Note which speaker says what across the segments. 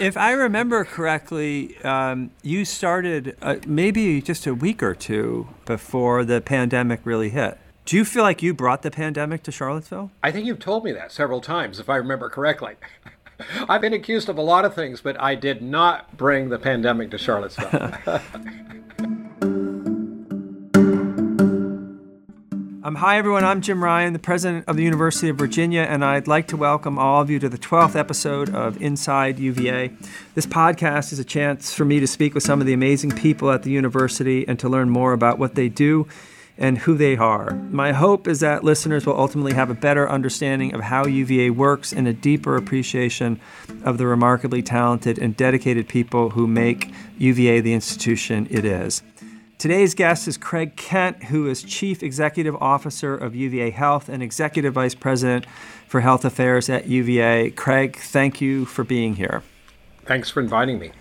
Speaker 1: if I remember correctly, um, you started uh, maybe just a week or two before the pandemic really hit. Do you feel like you brought the pandemic to Charlottesville?
Speaker 2: I think you've told me that several times, if I remember correctly. I've been accused of a lot of things, but I did not bring the pandemic to Charlottesville.
Speaker 1: Um, hi, everyone. I'm Jim Ryan, the president of the University of Virginia, and I'd like to welcome all of you to the 12th episode of Inside UVA. This podcast is a chance for me to speak with some of the amazing people at the university and to learn more about what they do and who they are. My hope is that listeners will ultimately have a better understanding of how UVA works and a deeper appreciation of the remarkably talented and dedicated people who make UVA the institution it is. Today's guest is Craig Kent, who is Chief Executive Officer of UVA Health and Executive Vice President for Health Affairs at UVA. Craig, thank you for being here.
Speaker 2: Thanks for inviting me.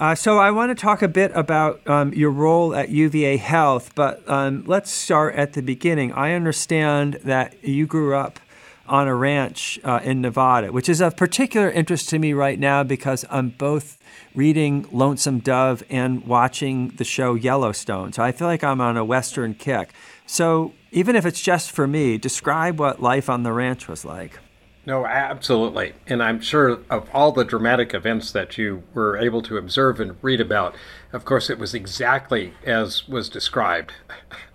Speaker 1: Uh, so, I want to talk a bit about um, your role at UVA Health, but um, let's start at the beginning. I understand that you grew up on a ranch uh, in Nevada, which is of particular interest to me right now because I'm both reading Lonesome Dove and watching the show Yellowstone. So I feel like I'm on a Western kick. So even if it's just for me, describe what life on the ranch was like.
Speaker 2: No, absolutely. And I'm sure of all the dramatic events that you were able to observe and read about, of course, it was exactly as was described.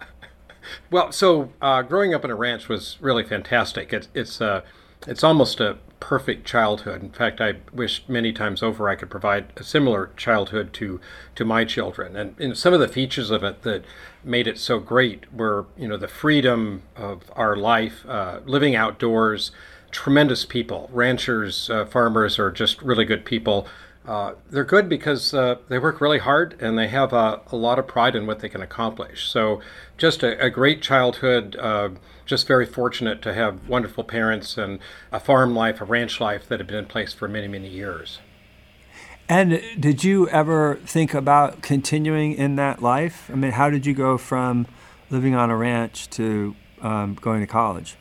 Speaker 2: well, so uh, growing up in a ranch was really fantastic. It's, it's, uh, it's almost a perfect childhood. In fact, I wish many times over I could provide a similar childhood to to my children. And, and some of the features of it that made it so great were, you know, the freedom of our life, uh, living outdoors, tremendous people. Ranchers, uh, farmers are just really good people. Uh, they're good because uh, they work really hard and they have a lot of pride in what they can accomplish. So, just a, a great childhood uh, just very fortunate to have wonderful parents and a farm life, a ranch life that had been in place for many, many years.
Speaker 1: And did you ever think about continuing in that life? I mean, how did you go from living on a ranch to um, going to college?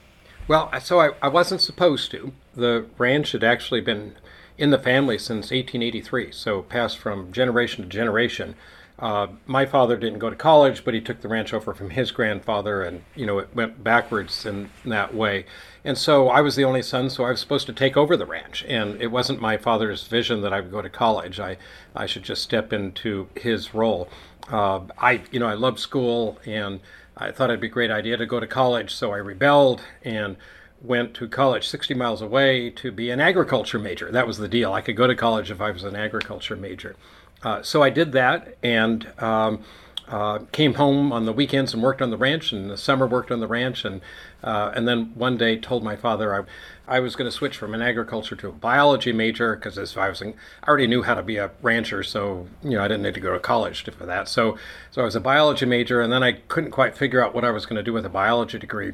Speaker 2: Well, so I, I wasn't supposed to. The ranch had actually been in the family since 1883, so passed from generation to generation. Uh, my father didn't go to college, but he took the ranch over from his grandfather, and you know it went backwards in that way. And so I was the only son, so I was supposed to take over the ranch. And it wasn't my father's vision that I would go to college. I I should just step into his role. Uh, I you know I loved school, and I thought it'd be a great idea to go to college. So I rebelled and went to college 60 miles away to be an agriculture major. That was the deal. I could go to college if I was an agriculture major. Uh, so I did that and um, uh, came home on the weekends and worked on the ranch, and the summer worked on the ranch, and uh, and then one day told my father I, I was going to switch from an agriculture to a biology major because as I was I already knew how to be a rancher, so you know I didn't need to go to college for that. So so I was a biology major, and then I couldn't quite figure out what I was going to do with a biology degree.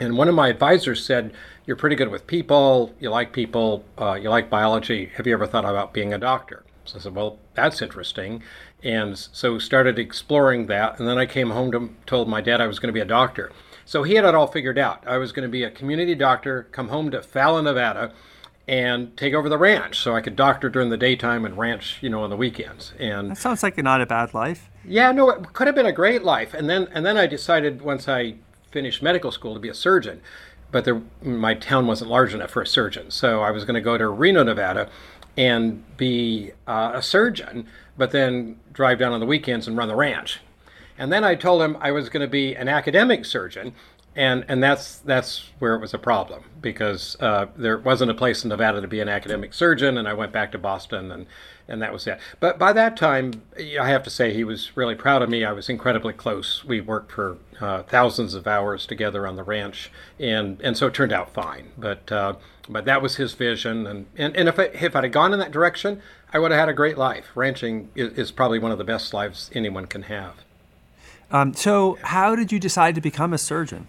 Speaker 2: And one of my advisors said, "You're pretty good with people. You like people. Uh, you like biology. Have you ever thought about being a doctor?" So I said, well, that's interesting. And so started exploring that. And then I came home to told my dad I was going to be a doctor. So he had it all figured out. I was going to be a community doctor, come home to Fallon, Nevada, and take over the ranch so I could doctor during the daytime and ranch, you know, on the weekends. And
Speaker 1: that sounds like not a bad life.
Speaker 2: Yeah, no, it could have been a great life. And then and then I decided once I finished medical school to be a surgeon, but there, my town wasn't large enough for a surgeon, so I was going to go to Reno, Nevada, and be uh, a surgeon, but then drive down on the weekends and run the ranch. And then I told him I was going to be an academic surgeon, and and that's that's where it was a problem because uh, there wasn't a place in Nevada to be an academic surgeon, and I went back to Boston, and and that was it. But by that time, I have to say he was really proud of me. I was incredibly close. We worked for uh, thousands of hours together on the ranch, and and so it turned out fine. But uh, but that was his vision, and and, and if I, if I'd have gone in that direction, I would have had a great life. Ranching is, is probably one of the best lives anyone can have.
Speaker 1: Um, so, how did you decide to become a surgeon?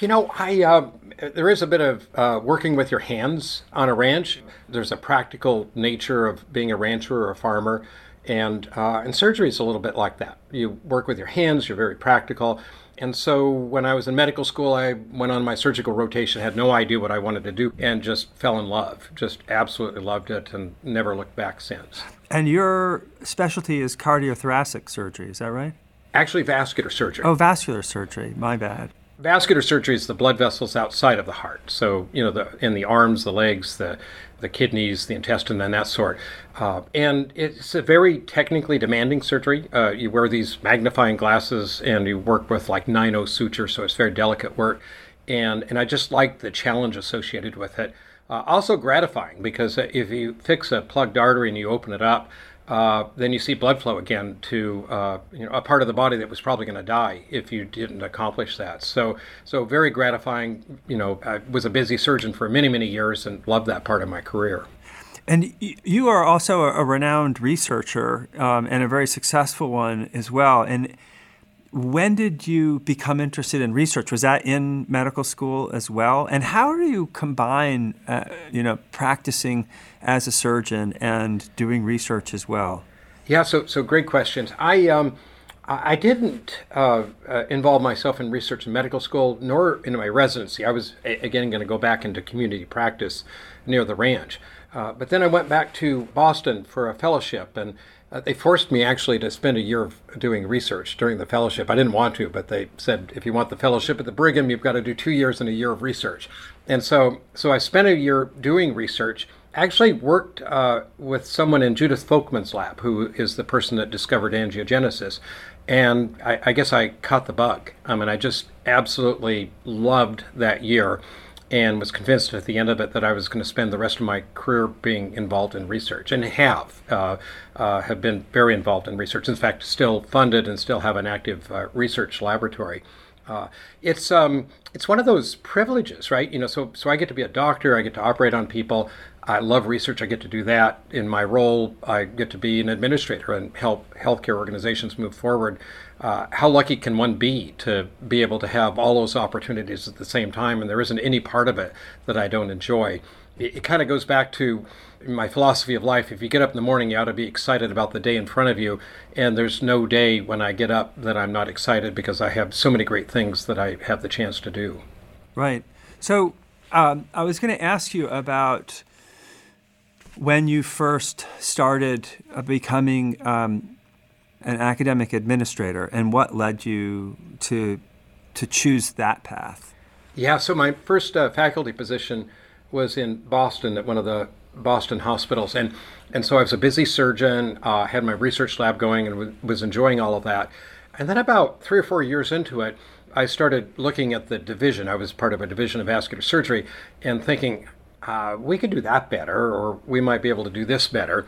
Speaker 2: You know, I uh, there is a bit of uh, working with your hands on a ranch. There's a practical nature of being a rancher or a farmer, and uh, and surgery is a little bit like that. You work with your hands. You're very practical, And so when I was in medical school, I went on my surgical rotation, had no idea what I wanted to do, and just fell in love. Just absolutely loved it and never looked back since.
Speaker 1: And your specialty is cardiothoracic surgery, is that right?
Speaker 2: Actually, vascular surgery.
Speaker 1: Oh, vascular surgery. My bad.
Speaker 2: Vascular surgery is the blood vessels outside of the heart. So, you know, the, in the arms, the legs, the, the kidneys, the intestine, and that sort. Uh, and it's a very technically demanding surgery. Uh, you wear these magnifying glasses and you work with like 9 suture, so it's very delicate work. And, and I just like the challenge associated with it. Uh, also gratifying because if you fix a plugged artery and you open it up, uh, then you see blood flow again to uh, you know a part of the body that was probably going to die if you didn't accomplish that. So so very gratifying. You know, I was a busy surgeon for many many years and loved that part of my career.
Speaker 1: And you are also a renowned researcher um, and a very successful one as well. And when did you become interested in research? Was that in medical school as well? And how do you combine, uh, you know, practicing as a surgeon and doing research as well?
Speaker 2: Yeah, so so great questions. I um, I didn't uh, uh, involve myself in research in medical school, nor in my residency. I was again going to go back into community practice near the ranch. Uh, but then I went back to Boston for a fellowship, and uh, they forced me actually to spend a year doing research during the fellowship. I didn't want to, but they said if you want the fellowship at the Brigham, you've got to do two years and a year of research. And so, so I spent a year doing research. Actually, worked uh, with someone in Judah Folkman's lab, who is the person that discovered angiogenesis, and I, I guess I caught the bug. I mean, I just absolutely loved that year and was convinced at the end of it that I was going to spend the rest of my career being involved in research, and have uh, uh, have been very involved in research. In fact, still funded and still have an active uh, research laboratory. Uh, it's um, it's one of those privileges, right? You know, so so I get to be a doctor, I get to operate on people. I love research. I get to do that in my role. I get to be an administrator and help healthcare organizations move forward uh, how lucky can one be to be able to have all those opportunities at the same time? And there isn't any part of it that I don't enjoy. It, it kind of goes back to my philosophy of life. If you get up in the morning, you ought to be excited about the day in front of you. And there's no day when I get up that I'm not excited because I have so many great things that I have the chance to do.
Speaker 1: Right. So um, I was going to ask you about when you first started uh, becoming um, an academic administrator, and what led you to to choose that path?
Speaker 2: Yeah, so my first uh, faculty position was in Boston at one of the Boston hospitals, and and so I was a busy surgeon, uh, had my research lab going, and w- was enjoying all of that. And then about three or four years into it, I started looking at the division. I was part of a division of vascular surgery, and thinking uh, we could do that better, or we might be able to do this better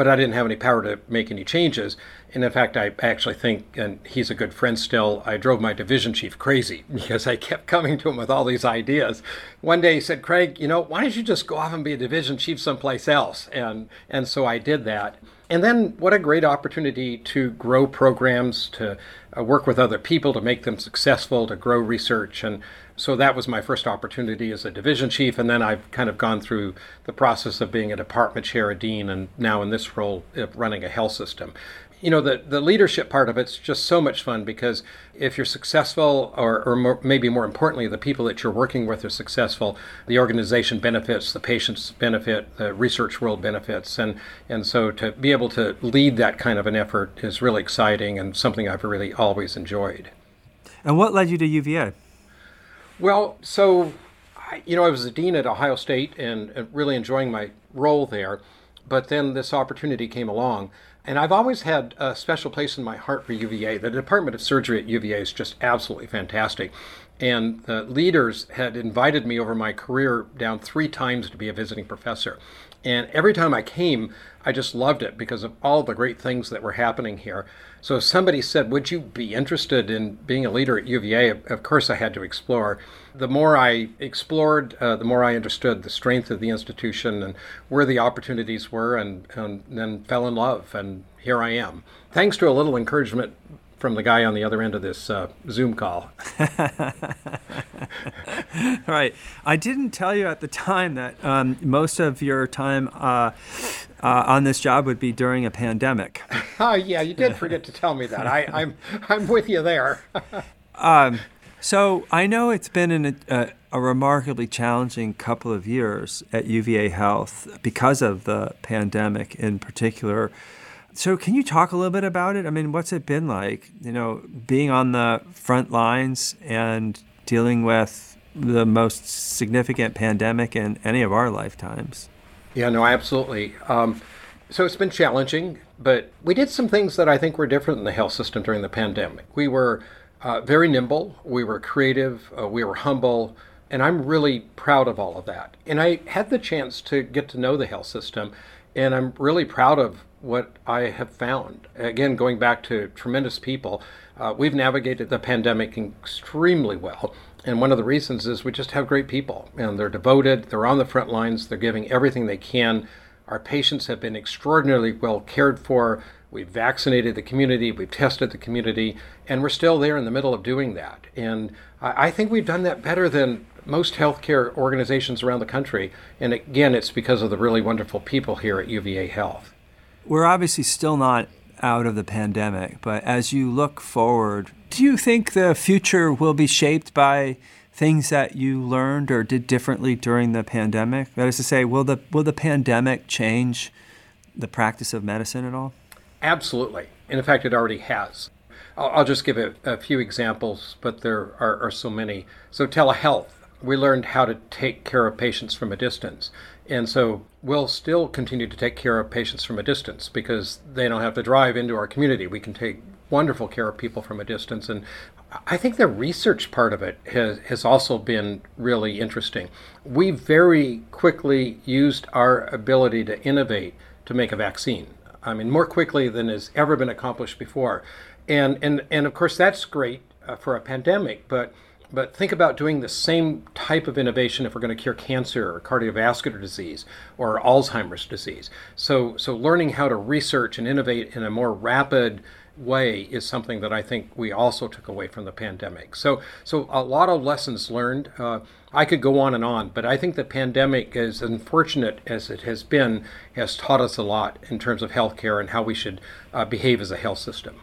Speaker 2: but I didn't have any power to make any changes. And in fact, I actually think, and he's a good friend still, I drove my division chief crazy because I kept coming to him with all these ideas. One day he said, Craig, you know, why don't you just go off and be a division chief someplace else? And, and so I did that. And then what a great opportunity to grow programs, to uh, work with other people, to make them successful, to grow research. And so that was my first opportunity as a division chief, and then I've kind of gone through the process of being a department chair, a dean, and now in this role of running a health system. You know, the, the leadership part of it's just so much fun because if you're successful, or, or more, maybe more importantly, the people that you're working with are successful, the organization benefits, the patients benefit, the research world benefits. And, and so to be able to lead that kind of an effort is really exciting and something I've really always enjoyed.
Speaker 1: And what led you to UVA?
Speaker 2: Well, so, you know, I was a dean at Ohio State and, and really enjoying my role there. But then this opportunity came along. And I've always had a special place in my heart for UVA. The Department of Surgery at UVA is just absolutely fantastic. And the leaders had invited me over my career down three times to be a visiting professor. And every time I came, I just loved it because of all the great things that were happening here. So if somebody said, Would you be interested in being a leader at UVA? Of course, I had to explore. The more I explored, uh, the more I understood the strength of the institution and where the opportunities were, and, and then fell in love. And here I am. Thanks to a little encouragement from the guy on the other end of this uh, Zoom call.
Speaker 1: right. I didn't tell you at the time that um, most of your time uh, uh, on this job would be during a pandemic.
Speaker 2: oh, yeah, you did forget to tell me that. I, I'm, I'm with you there.
Speaker 1: Um, so I know it's been in a, a, a, remarkably challenging couple of years at UVA Health because of the pandemic in particular. So can you talk a little bit about it? I mean, what's it been like? You know, being on the front lines and dealing with the most significant pandemic in any of our lifetimes.
Speaker 2: Yeah, no, absolutely. Um, so it's been challenging, but we did some things that I think were different in the health system during the pandemic. We were uh, very nimble, we were creative, uh, we were humble, and I'm really proud of all of that. And I had the chance to get to know the health system, and I'm really proud of what I have found. Again, going back to tremendous people, uh, we've navigated the pandemic extremely well. And one of the reasons is we just have great people, and they're devoted, they're on the front lines, they're giving everything they can. Our patients have been extraordinarily well cared for. We've vaccinated the community, we've tested the community, and we're still there in the middle of doing that. And I think we've done that better than most healthcare organizations around the country. And again, it's because of the really wonderful people here at UVA Health.
Speaker 1: We're obviously still not out of the pandemic, but as you look forward, do you think the future will be shaped by things that you learned or did differently during the pandemic? That is to say, will the will the pandemic change the practice of medicine at all?
Speaker 2: Absolutely. And in fact, it already has. I'll, I'll just give a, a, few examples, but there are, are so many. So, telehealth, we learned how to take care of patients from a distance. And so we'll still continue to take care of patients from a distance because they don't have to drive into our community. We can take wonderful care of people from a distance. And I think the research part of it has, has also been really interesting. We very quickly used our ability to innovate to make a vaccine. I mean, more quickly than has ever been accomplished before. And, and, and of course, that's great uh, for a pandemic, but but think about doing the same type of innovation if we're going to cure cancer or cardiovascular disease or Alzheimer's disease. So, so learning how to research and innovate in a more rapid way is something that I think we also took away from the pandemic. So, so a lot of lessons learned. Uh, I could go on and on, but I think the pandemic, as unfortunate as it has been, has taught us a lot in terms of healthcare and how we should uh, behave as a health system.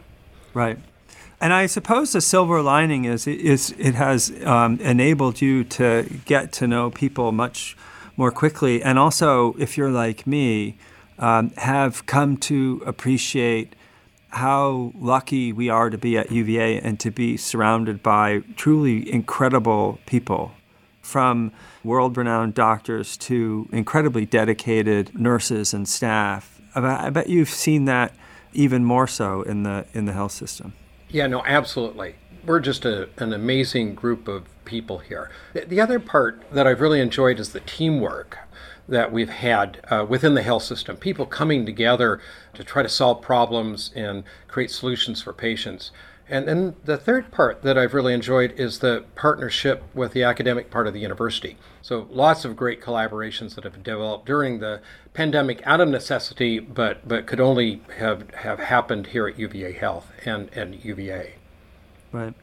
Speaker 1: Right. And I suppose the silver lining is, is it has um, enabled you to get to know people much more quickly. And also, if you're like me, um, have come to appreciate how lucky we are to be at UVA and to be surrounded by truly incredible people, from world renowned doctors to incredibly dedicated nurses and staff. I bet you've seen that even more so in the, in the health system.
Speaker 2: Yeah, no, absolutely. We're just a, an amazing group of people here. The other part that I've really enjoyed is the teamwork that we've had uh, within the health system. People coming together to try to solve problems and create solutions for patients. And then the third part that I've really enjoyed is the partnership with the academic part of the university. So lots of great collaborations that have developed during the pandemic out of necessity, but but could only have, have happened here at UVA Health and, and UVA.
Speaker 1: Right.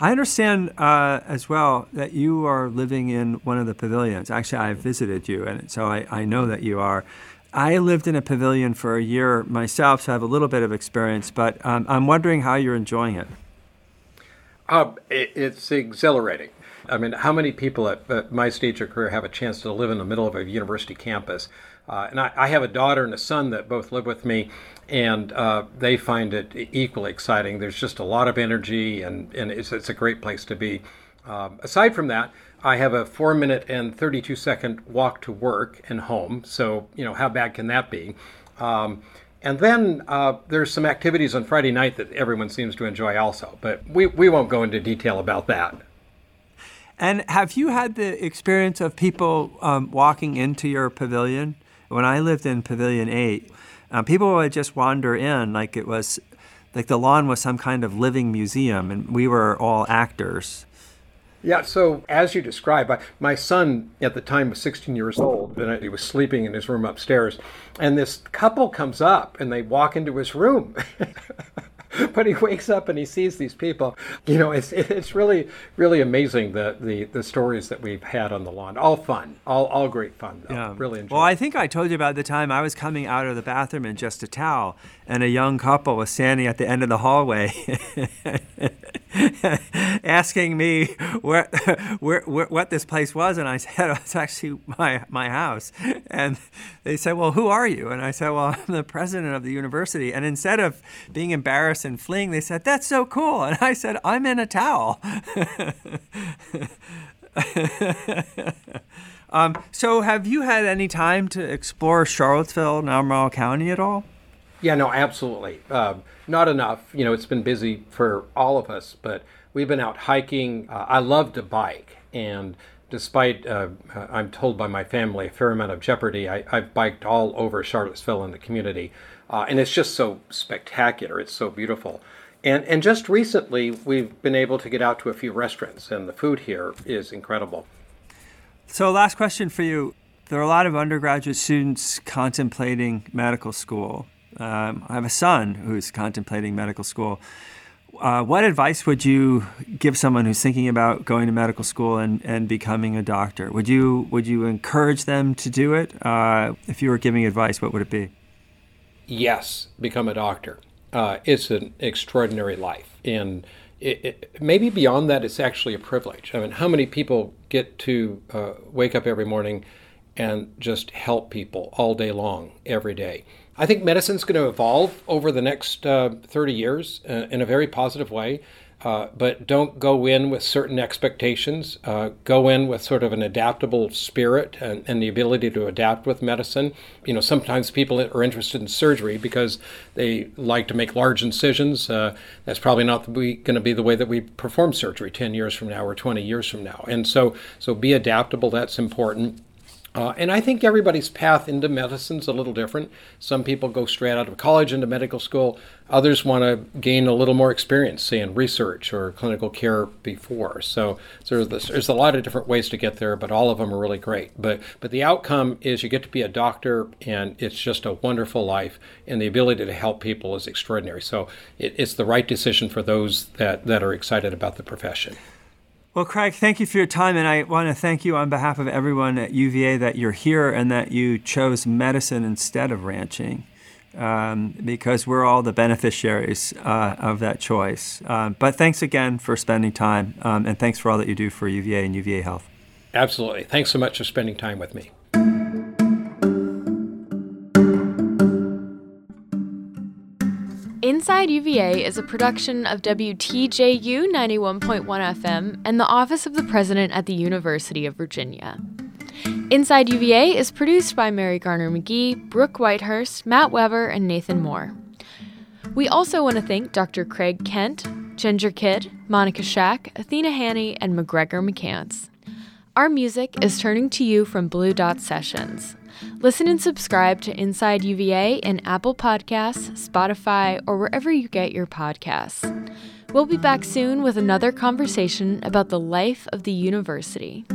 Speaker 1: I understand uh, as well that you are living in one of the pavilions. Actually, I visited you, and so I, I know that you are. I lived in a pavilion for a year myself, so I have a little bit of experience, but um, I'm wondering how you're enjoying it.
Speaker 2: Uh, it it's exhilarating. I mean, how many people at, at, my stage of career have a chance to live in the middle of a university campus? Uh, and I, I, have a daughter and a son that both live with me, and uh, they find it equally exciting. There's just a lot of energy, and, and it's, it's a great place to be. Um, aside from that, I have a four minute and 32 second walk to work and home. So, you know, how bad can that be? Um, and then uh, there's some activities on Friday night that everyone seems to enjoy also, but we, we won't go into detail about that.
Speaker 1: And have you had the experience of people um, walking into your pavilion? When I lived in Pavilion 8, um, people would just wander in like it was like the lawn was some kind of living museum and we were all actors.
Speaker 2: Yeah, so as you described, my son at the time was 16 years old, and he was sleeping in his room upstairs. And this couple comes up and they walk into his room. but he wakes up and he sees these people. You know, it's it's really really amazing the the, the stories that we've had on the lawn. All fun, all all great fun. Though. Yeah, really enjoyed.
Speaker 1: Well, I think I told you about the time I was coming out of the bathroom in just a towel, and a young couple was standing at the end of the hallway. asking me where, where, where, what this place was, and I said it's actually my my house. And they said, "Well, who are you?" And I said, "Well, I'm the president of the university." And instead of being embarrassed and fleeing, they said, "That's so cool." And I said, "I'm in a towel." um, so, have you had any time to explore Charlottesville Albemarle County at all?
Speaker 2: Yeah, no, absolutely. Uh, not enough. You know, it's been busy for all of us, but we've been out hiking. Uh, I love to bike, and despite uh, I'm told by my family a fair amount of jeopardy, I, have biked all over Charlottesville and the community, uh, and it's just so spectacular. It's so beautiful. And, and just recently, we've been able to get out to a few restaurants, and the food here is incredible.
Speaker 1: So, last question for you. There are a lot of undergraduate students contemplating medical school. Um, I have a son who's contemplating medical school. Uh, what advice would you give someone who's thinking about going to medical school and, and becoming a doctor? Would you would you encourage them to do it? Uh, if you were giving advice, what would it be?
Speaker 2: Yes, become a doctor. Uh, it's an extraordinary life, and it, it, maybe beyond that, it's actually a privilege. I mean, how many people get to uh, wake up every morning and just help people all day long, every day? I think medicine's going to evolve over the next uh, 30 years uh, in a very positive way. Uh, but don't go in with certain expectations. Uh, go in with sort of an adaptable spirit and, and, the ability to adapt with medicine. You know, sometimes people are interested in surgery because they like to make large incisions. Uh, that's probably not going to be the way that we perform surgery 10 years from now or 20 years from now. And so, so be adaptable. That's important. Uh, and I think everybody's path into medicine is a little different. Some people go straight out of college into medical school. Others want to gain a little more experience, say in research or clinical care before. So, so there's, there's a lot of different ways to get there, but all of them are really great. But but the outcome is you get to be a doctor, and it's just a wonderful life, and the ability to help people is extraordinary. So it, it's the right decision for those that that are excited about the profession.
Speaker 1: Well, Craig, thank you for your time. And I want to thank you on behalf of everyone at UVA that you're here and that you chose medicine instead of ranching um, because we're all the beneficiaries uh, of that choice. Um, but thanks again for spending time um, and thanks for all that you do for UVA and UVA Health.
Speaker 2: Absolutely. Thanks so much for spending time with me.
Speaker 3: Inside UVA is a production of WTJU 91.1 FM and the Office of the President at the University of Virginia. Inside UVA is produced by Mary Garner McGee, Brooke Whitehurst, Matt Weber, and Nathan Moore. We also want to thank Dr. Craig Kent, Ginger Kidd, Monica Shack, Athena Haney, and McGregor McCants. Our music is Turning to You from Blue Dot Sessions. Listen and subscribe to Inside UVA in Apple Podcasts, Spotify, or wherever you get your podcasts. We'll be back soon with another conversation about the life of the university.